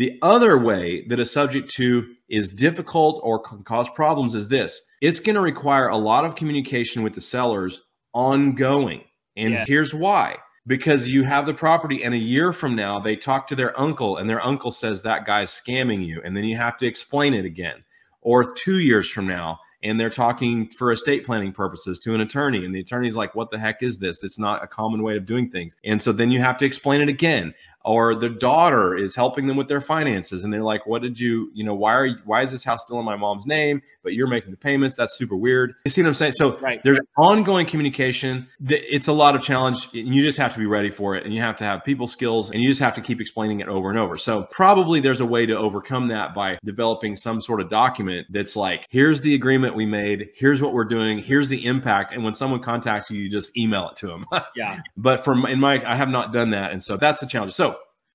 The other way that a subject to is difficult or can cause problems is this it's going to require a lot of communication with the sellers ongoing. And Yes. here's why because you have the property, and a year from now, they talk to their uncle, and their uncle says that guy's scamming you. And then you have to explain it again. Or two years from now, and they're talking for estate planning purposes to an attorney, and the attorney's like, What the heck is this? It's not a common way of doing things. And so then you have to explain it again or the daughter is helping them with their finances and they're like what did you you know why are you, why is this house still in my mom's name but you're making the payments? That's super weird. You see what i'm saying? So Right. there's ongoing communication. It's a lot of challenge and you just have to be ready for it and you have to have people skills and you just have to keep explaining it over and over. So probably there's a way to overcome that by developing some sort of document that's like here's the agreement we made. Here's what we're doing. Here's the impact. And when someone contacts you you just email it to them. Yeah. but from in my i have not done that and so that's the challenge. So